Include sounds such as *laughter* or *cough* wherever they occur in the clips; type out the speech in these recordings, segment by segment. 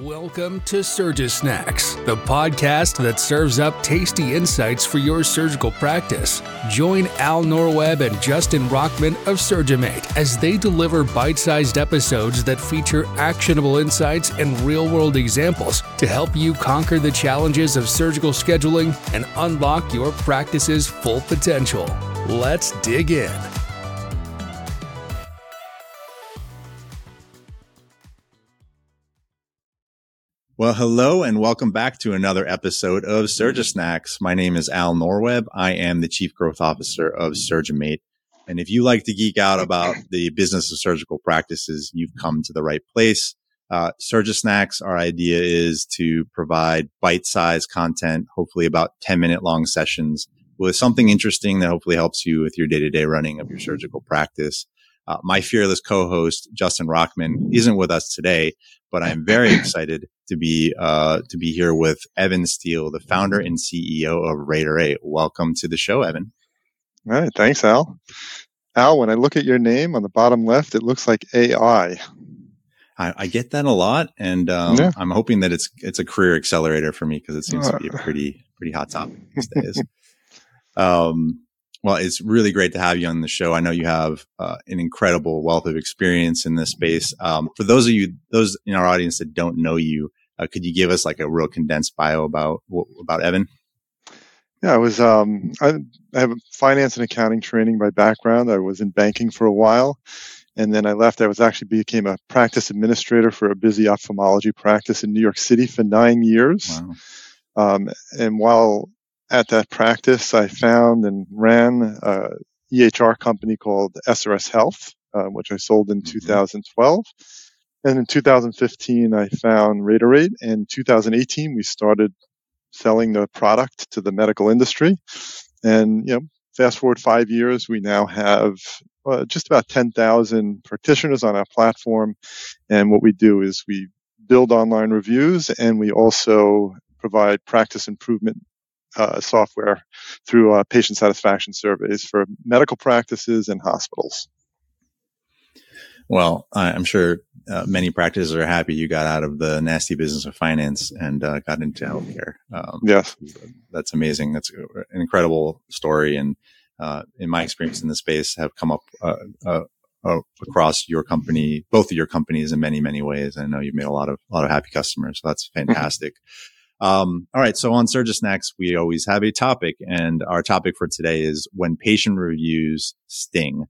Welcome to Surgisnacks, the podcast that serves up tasty insights for your surgical practice. Join Al Norweb and Justin Rockman of Surgimate as they deliver bite sized episodes that feature actionable insights and real world examples to help you conquer the challenges of surgical scheduling and unlock your practice's full potential. Let's dig in. Well, hello and welcome back to another episode of Surgisnacks. My name is Al Norweb. I am the Chief Growth Officer of Surgimate. And if you like to geek out about the business of surgical practices, you've come to the right place. Uh, Surgisnacks, our idea is to provide bite-sized content, hopefully about 10 minute long sessions with something interesting that hopefully helps you with your day-to-day running of your surgical practice. Uh, my fearless co-host Justin Rockman isn't with us today, but I'm *laughs* very excited to be uh, to be here with Evan Steele, the founder and CEO of rater8. Welcome to the show, Evan. All right, thanks, Al. Al, when I look at your name on the bottom left, it looks like AI. I, I get that a lot, and um, yeah. I'm hoping that it's it's a career accelerator for me because it seems to be a uh. pretty pretty hot topic these *laughs* days. um, well, it's really great to have you on the show. I know you have uh, an incredible wealth of experience in this space. Um, for those of you, those in our audience that don't know you, uh, could you give us like a real condensed bio about about Evan? Yeah, I was. Um, I, I have finance and accounting training by background. I was in banking for a while, and then I left. I was actually became a practice administrator for a busy ophthalmology practice in New York City for nine years. Wow. Um, and while at that practice, I found and ran a EHR company called SRS Health, uh, which I sold in mm-hmm. 2012. And in 2015, I found rater8. And in 2018, we started selling the product to the medical industry. And, you know, fast forward five years, we now have uh, just about 10,000 practitioners on our platform. And what we do is we build online reviews and we also provide practice improvement uh, software through uh, patient satisfaction surveys for medical practices and hospitals. Well, I'm sure uh, many practices are happy you got out of the nasty business of finance and uh, got into healthcare. Um, yes, that's amazing. That's an incredible story, and uh, in my experience in the space, have come up uh, across your company, both of your companies, in many many ways. I know you've made a lot of a lot of happy customers. So that's mm-hmm. fantastic. Um, all right. So on Surgisnacks, we always have a topic and our topic for today is when patient reviews sting.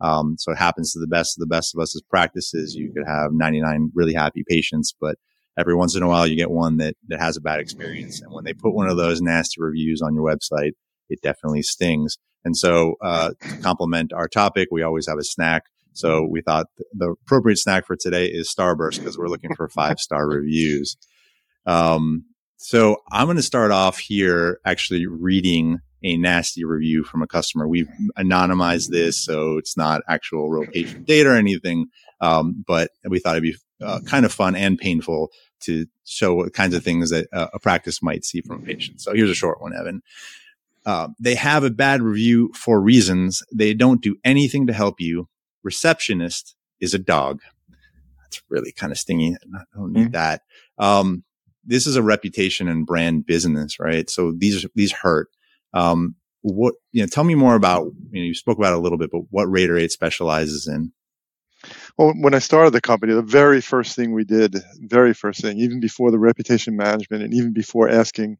Um, so it happens to the best of the best of us as practices. You could have 99 really happy patients, but every once in a while you get one that, that has a bad experience. And when they put one of those nasty reviews on your website, it definitely stings. And so, uh, to complement our topic, we always have a snack. So we thought the appropriate snack for today is Starburst because we're looking for five star reviews. Um, so I'm going to start off here actually reading a nasty review from a customer. We've anonymized this, so it's not actual real patient data or anything. Um, but we thought it'd be uh, kind of fun and painful to show what kinds of things that uh, a practice might see from a patient. So here's a short one, Evan. Uh, they have a bad review for reasons. They don't do anything to help you. Receptionist is a dog. That's really kind of stingy. I don't need mm-hmm. that. Um, this is a reputation and brand business, right? So these these hurt. Um, what you know? Tell me more about. You know, you spoke about a little bit, but what rater8 specializes in. Well, when I started the company, the very first thing we did, very first thing, even before the reputation management, and even before asking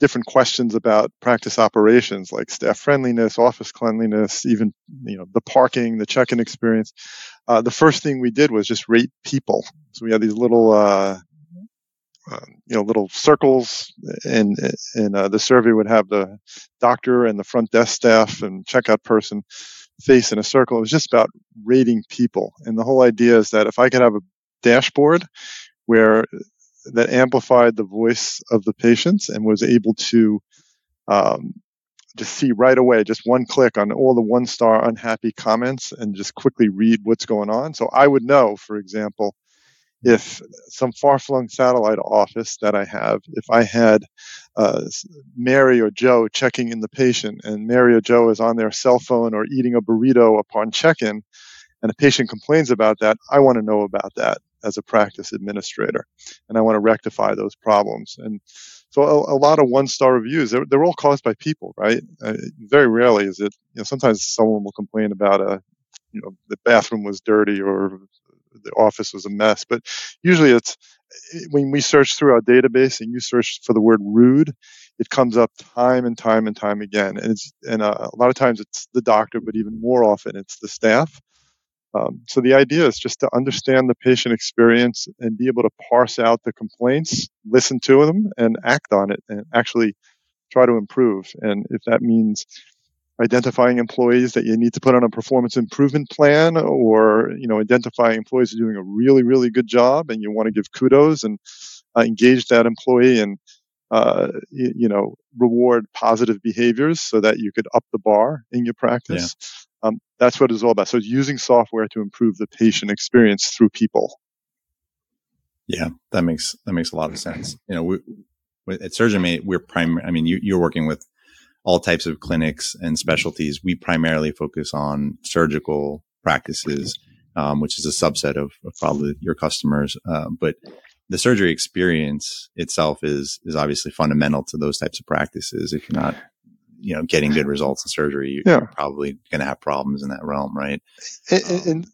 different questions about practice operations like staff friendliness, office cleanliness, even you know the parking, the check-in experience. Uh, the first thing we did was just rate people. So we had these little uh, um, you know little circles and and uh, the survey would have the doctor and the front desk staff and checkout person face in a circle. It was just about rating people. And the whole idea is that if i could have a dashboard where that amplified the voice of the patients and was able to um, just see right away just one click on all the one star unhappy comments and just quickly read what's going on. So i would know for example if some far-flung satellite office that I have, if I had uh, Mary or Joe checking in the patient, and Mary or Joe is on their cell phone or eating a burrito upon check-in, and a patient complains about that, I want to know about that. as a practice administrator, and I want to rectify those problems. And so a, a lot of one-star reviews, they're, they're, all caused by people, right? Uh, very rarely is it, you know, sometimes someone will complain about a, you know, the bathroom was dirty or the office was a mess, but usually it's when we search through our database and you search for the word rude, it comes up time and time and time again. And it's and uh, a lot of times it's the doctor, but even more often it's the staff. Um, so the idea is just to understand the patient experience and be able to parse out the complaints, listen to them, and act on it, and actually try to improve. And if that means identifying employees that you need to put on a performance improvement plan or you know identifying employees who are doing a really really good job and you want to give kudos and uh, engage that employee and uh, you, you, know reward positive behaviors so that you could up the bar in your practice yeah. um, that's what it's all about so using software to improve the patient experience through people yeah that makes that makes a lot of sense you know we, at SurgiMate, we're primary. I mean, you, you're working with all types of clinics and specialties. We primarily focus on surgical practices, um, which is a subset of, of probably your customers. Uh, but the surgery experience itself is is obviously fundamental to those types of practices. If you're not, you know, getting good results in surgery, you're, yeah. probably going to have problems in that realm, right? And, um, and,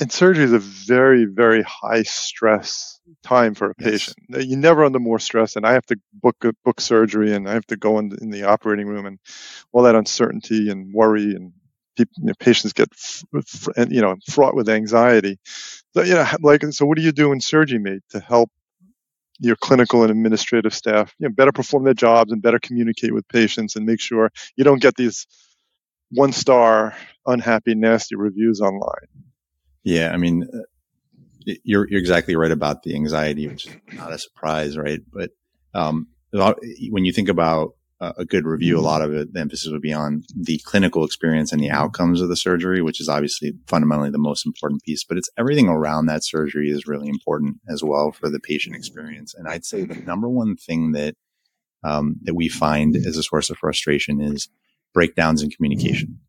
and surgery is a very very high stress time for a patient. Yes. You're never under more stress, and I have to book book surgery, and I have to go in, in the operating room, and all that uncertainty and worry, and people, you know, patients get you know fraught with anxiety. So you know, like so, what do you do in SurgiMate to help your clinical and administrative staff you know, better perform their jobs and better communicate with patients and make sure you don't get these one star unhappy nasty reviews online yeah i mean you're you're exactly right about the anxiety, which is not a surprise, right? But um, when you think about a good review, a lot of it, the emphasis would be on the clinical experience and the outcomes of the surgery, which is obviously fundamentally the most important piece. But it's everything around that surgery is really important as well for the patient experience. And I'd say the number one thing that um, that we find as a source of frustration is breakdowns in communication.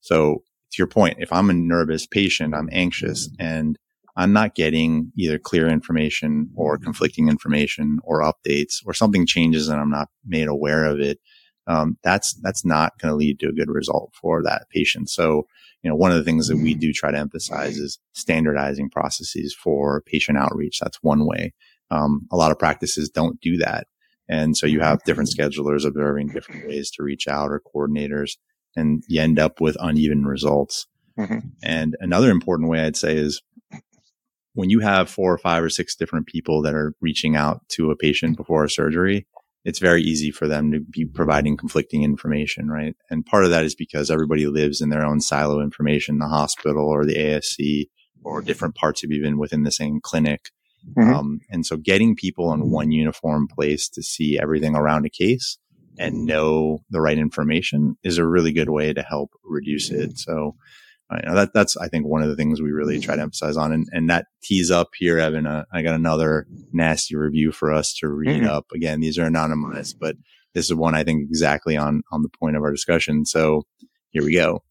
So to your point, if I'm a nervous patient, I'm anxious, and I'm not getting either clear information or conflicting information or updates or something changes and I'm not made aware of it. Um, that's, that's not going to lead to a good result for that patient. So, you know, one of the things that we do try to emphasize is standardizing processes for patient outreach. That's one way. Um, a lot of practices don't do that. And so you have different schedulers observing different ways to reach out or coordinators and you end up with uneven results. Mm-hmm. And another important way I'd say is when you have four or five or six different people that are reaching out to a patient before a surgery, it's very easy for them to be providing conflicting information, right? And part of that is because everybody lives in their own silo information, the hospital or the ASC or different parts of even within the same clinic. Mm-hmm. Um, and so getting people in one uniform place to see everything around a case and know the right information is a really good way to help reduce it. So, you know, that that's I think one of the things we really try to emphasize on, and and that tees up here, Evan. Uh, I got another nasty review for us to read mm-hmm. up. Again, these are anonymous, but this is one I think exactly on on the point of our discussion. So here we go.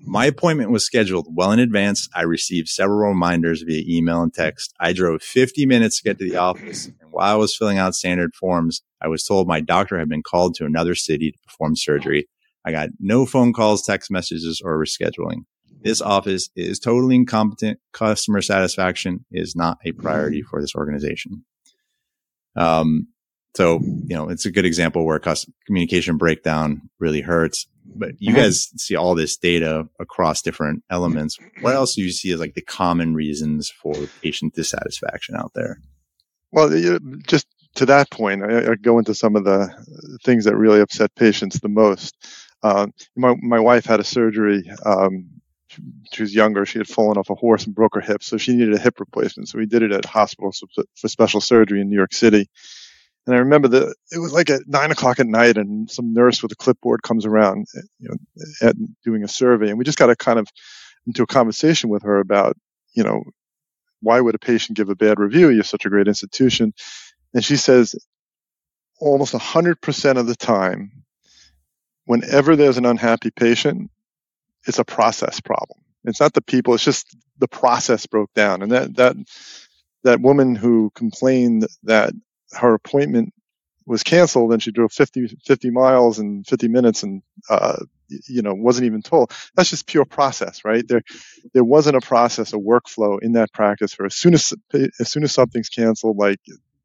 My appointment was scheduled well in advance. I received several reminders via email and text. I drove 50 minutes to get to the office. While I was filling out standard forms, I was told my doctor had been called to another city to perform surgery. I got no phone calls, text messages, or rescheduling. This office is totally incompetent. Customer satisfaction is not a priority for this organization. Um, so, you know, it's a good example where communication breakdown really hurts. But you mm-hmm. guys see all this data across different elements. What else do you see as like the common reasons for patient dissatisfaction out there? Well, just to that point, I, I go into some of the things that really upset patients the most. Uh, my my wife had a surgery um, she was younger. She had fallen off a horse and broke her hip, so she needed a hip replacement. So we did it at hospital for special surgery in New York City. And I remember that it was like at nine o'clock at night, and some nurse with a clipboard comes around, you know, doing a survey, and we just got a kind of into a conversation with her about, you know, why would a patient give a bad review? You're such a great institution, and she says, almost hundred percent of the time, whenever there's an unhappy patient, it's a process problem. It's not the people, it's just the process broke down. And that, that, that woman who complained that her appointment was canceled and she drove 50, 50 miles in 50 minutes and, uh, you know, wasn't even told. That's just pure process, right? There, there wasn't a process, a workflow in that practice for as soon as, as soon as something's canceled, like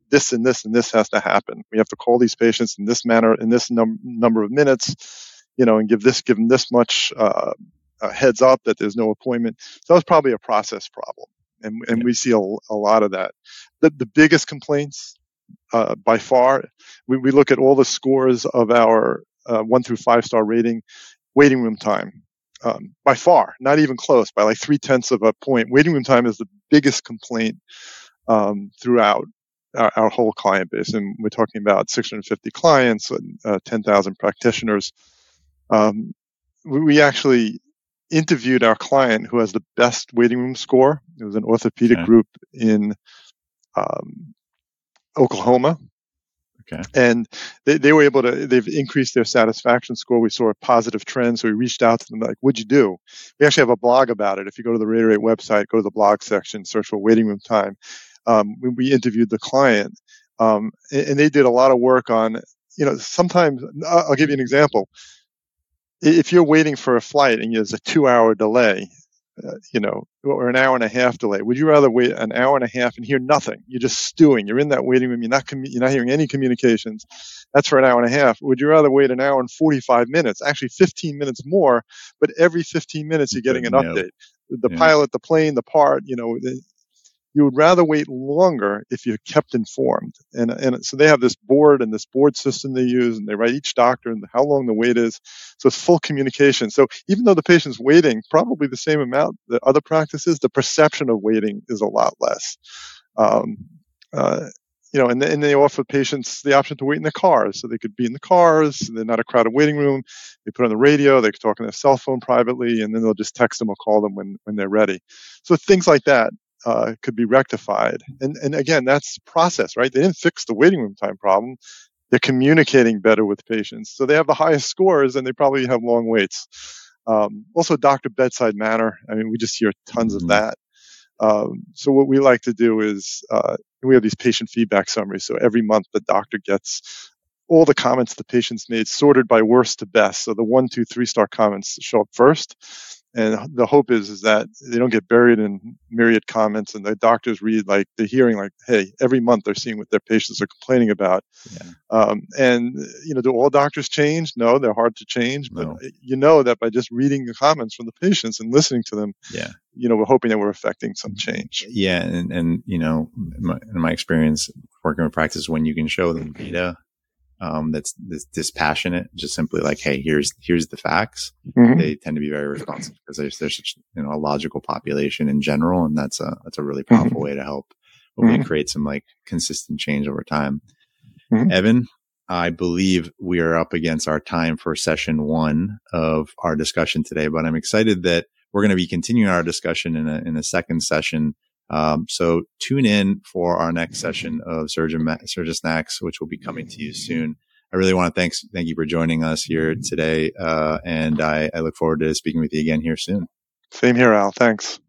this and this and this has to happen. We have to call these patients in this manner, in this num- number of minutes, you know, and give this, give them this much, uh, heads up that there's no appointment. So that was probably a process problem. And, and we see a, a lot of that. The, the biggest complaints uh, by far. We, we, look at all the scores of our uh, one through five star rating, waiting room time. Um, by far, not even close, by like three tenths of a point. Waiting room time is the biggest complaint um, throughout our, our, whole client base, and we're talking about 650 clients and uh, 10,000 practitioners. Um, we, we, actually interviewed our client who has the best waiting room score. It was an orthopedic okay. group in um, Oklahoma. Okay. And they, they were able to, they've increased their satisfaction score. We saw a positive trend. So we reached out to them, like, what'd you do? We actually have a blog about it. If you go to the rater8 website, go to the blog section, search for waiting room time. Um, we, we, interviewed the client, um, and, and, they did a lot of work on, you know, sometimes, I'll give you an example. If you're waiting for a flight and there's a two hour delay, uh, you know, or an hour and a half delay? Would you rather wait an hour and a half and hear nothing? You're just stewing. You're in that waiting room. You're not commu- you're not hearing any communications. That's for an hour and a half. Would you rather wait an hour and 45 minutes? Actually, 15 minutes more, but every 15 minutes you're getting an update. The yeah. pilot, the plane, the part, you know, you would rather wait longer if you kept informed. And, and so they have this board and this board system they use, and they write each doctor and how long the wait is. So it's full communication. So even though the patient's waiting probably the same amount that other practices, the perception of waiting is a lot less. Um, uh, you know, and, and they offer patients the option to wait in the cars. So they could be in the cars, And they're not a crowded waiting room. They put on the radio, they could talk on their cell phone privately, and then they'll just text them or call them when, when they're ready. So things like that uh, could be rectified. And, and again, that's process, right? They didn't fix the waiting room time problem. They're communicating better with patients. So they have the highest scores and they probably have long waits. Um, also, doctor bedside manner. I mean, we just hear tons mm-hmm. of that. Um, so what we like to do is uh, we have these patient feedback summaries. So every month the doctor gets all the comments the patients made sorted by worst to best. So the one, two, three star comments show up first and the hope is is that they don't get buried in myriad comments and the doctors read like the hearing like hey every month they're seeing what their patients are complaining about yeah. um, and you know do all doctors change no they're hard to change but no. you know that by just reading the comments from the patients and listening to them yeah you know we're hoping that we're affecting some change yeah and, and you know in my, in my experience working with practice when you can show them data um, that's this dispassionate, just simply like, hey, here's here's the facts. Mm-hmm. They tend to be very responsive because there's there's such you know a logical population in general, and that's a that's a really powerful mm-hmm. way to help hopefully mm-hmm. create some like consistent change over time. Mm-hmm. Evan, I believe we are up against our time for session one of our discussion today, but I'm excited that we're going to be continuing our discussion in a in a second session um, so tune in for our next session of Surgeon, Surgeon Snacks, which will be coming to you soon. I really want to thank thank you for joining us here today, uh, and I, I look forward to speaking with you again here soon. Same here, Al. Thanks.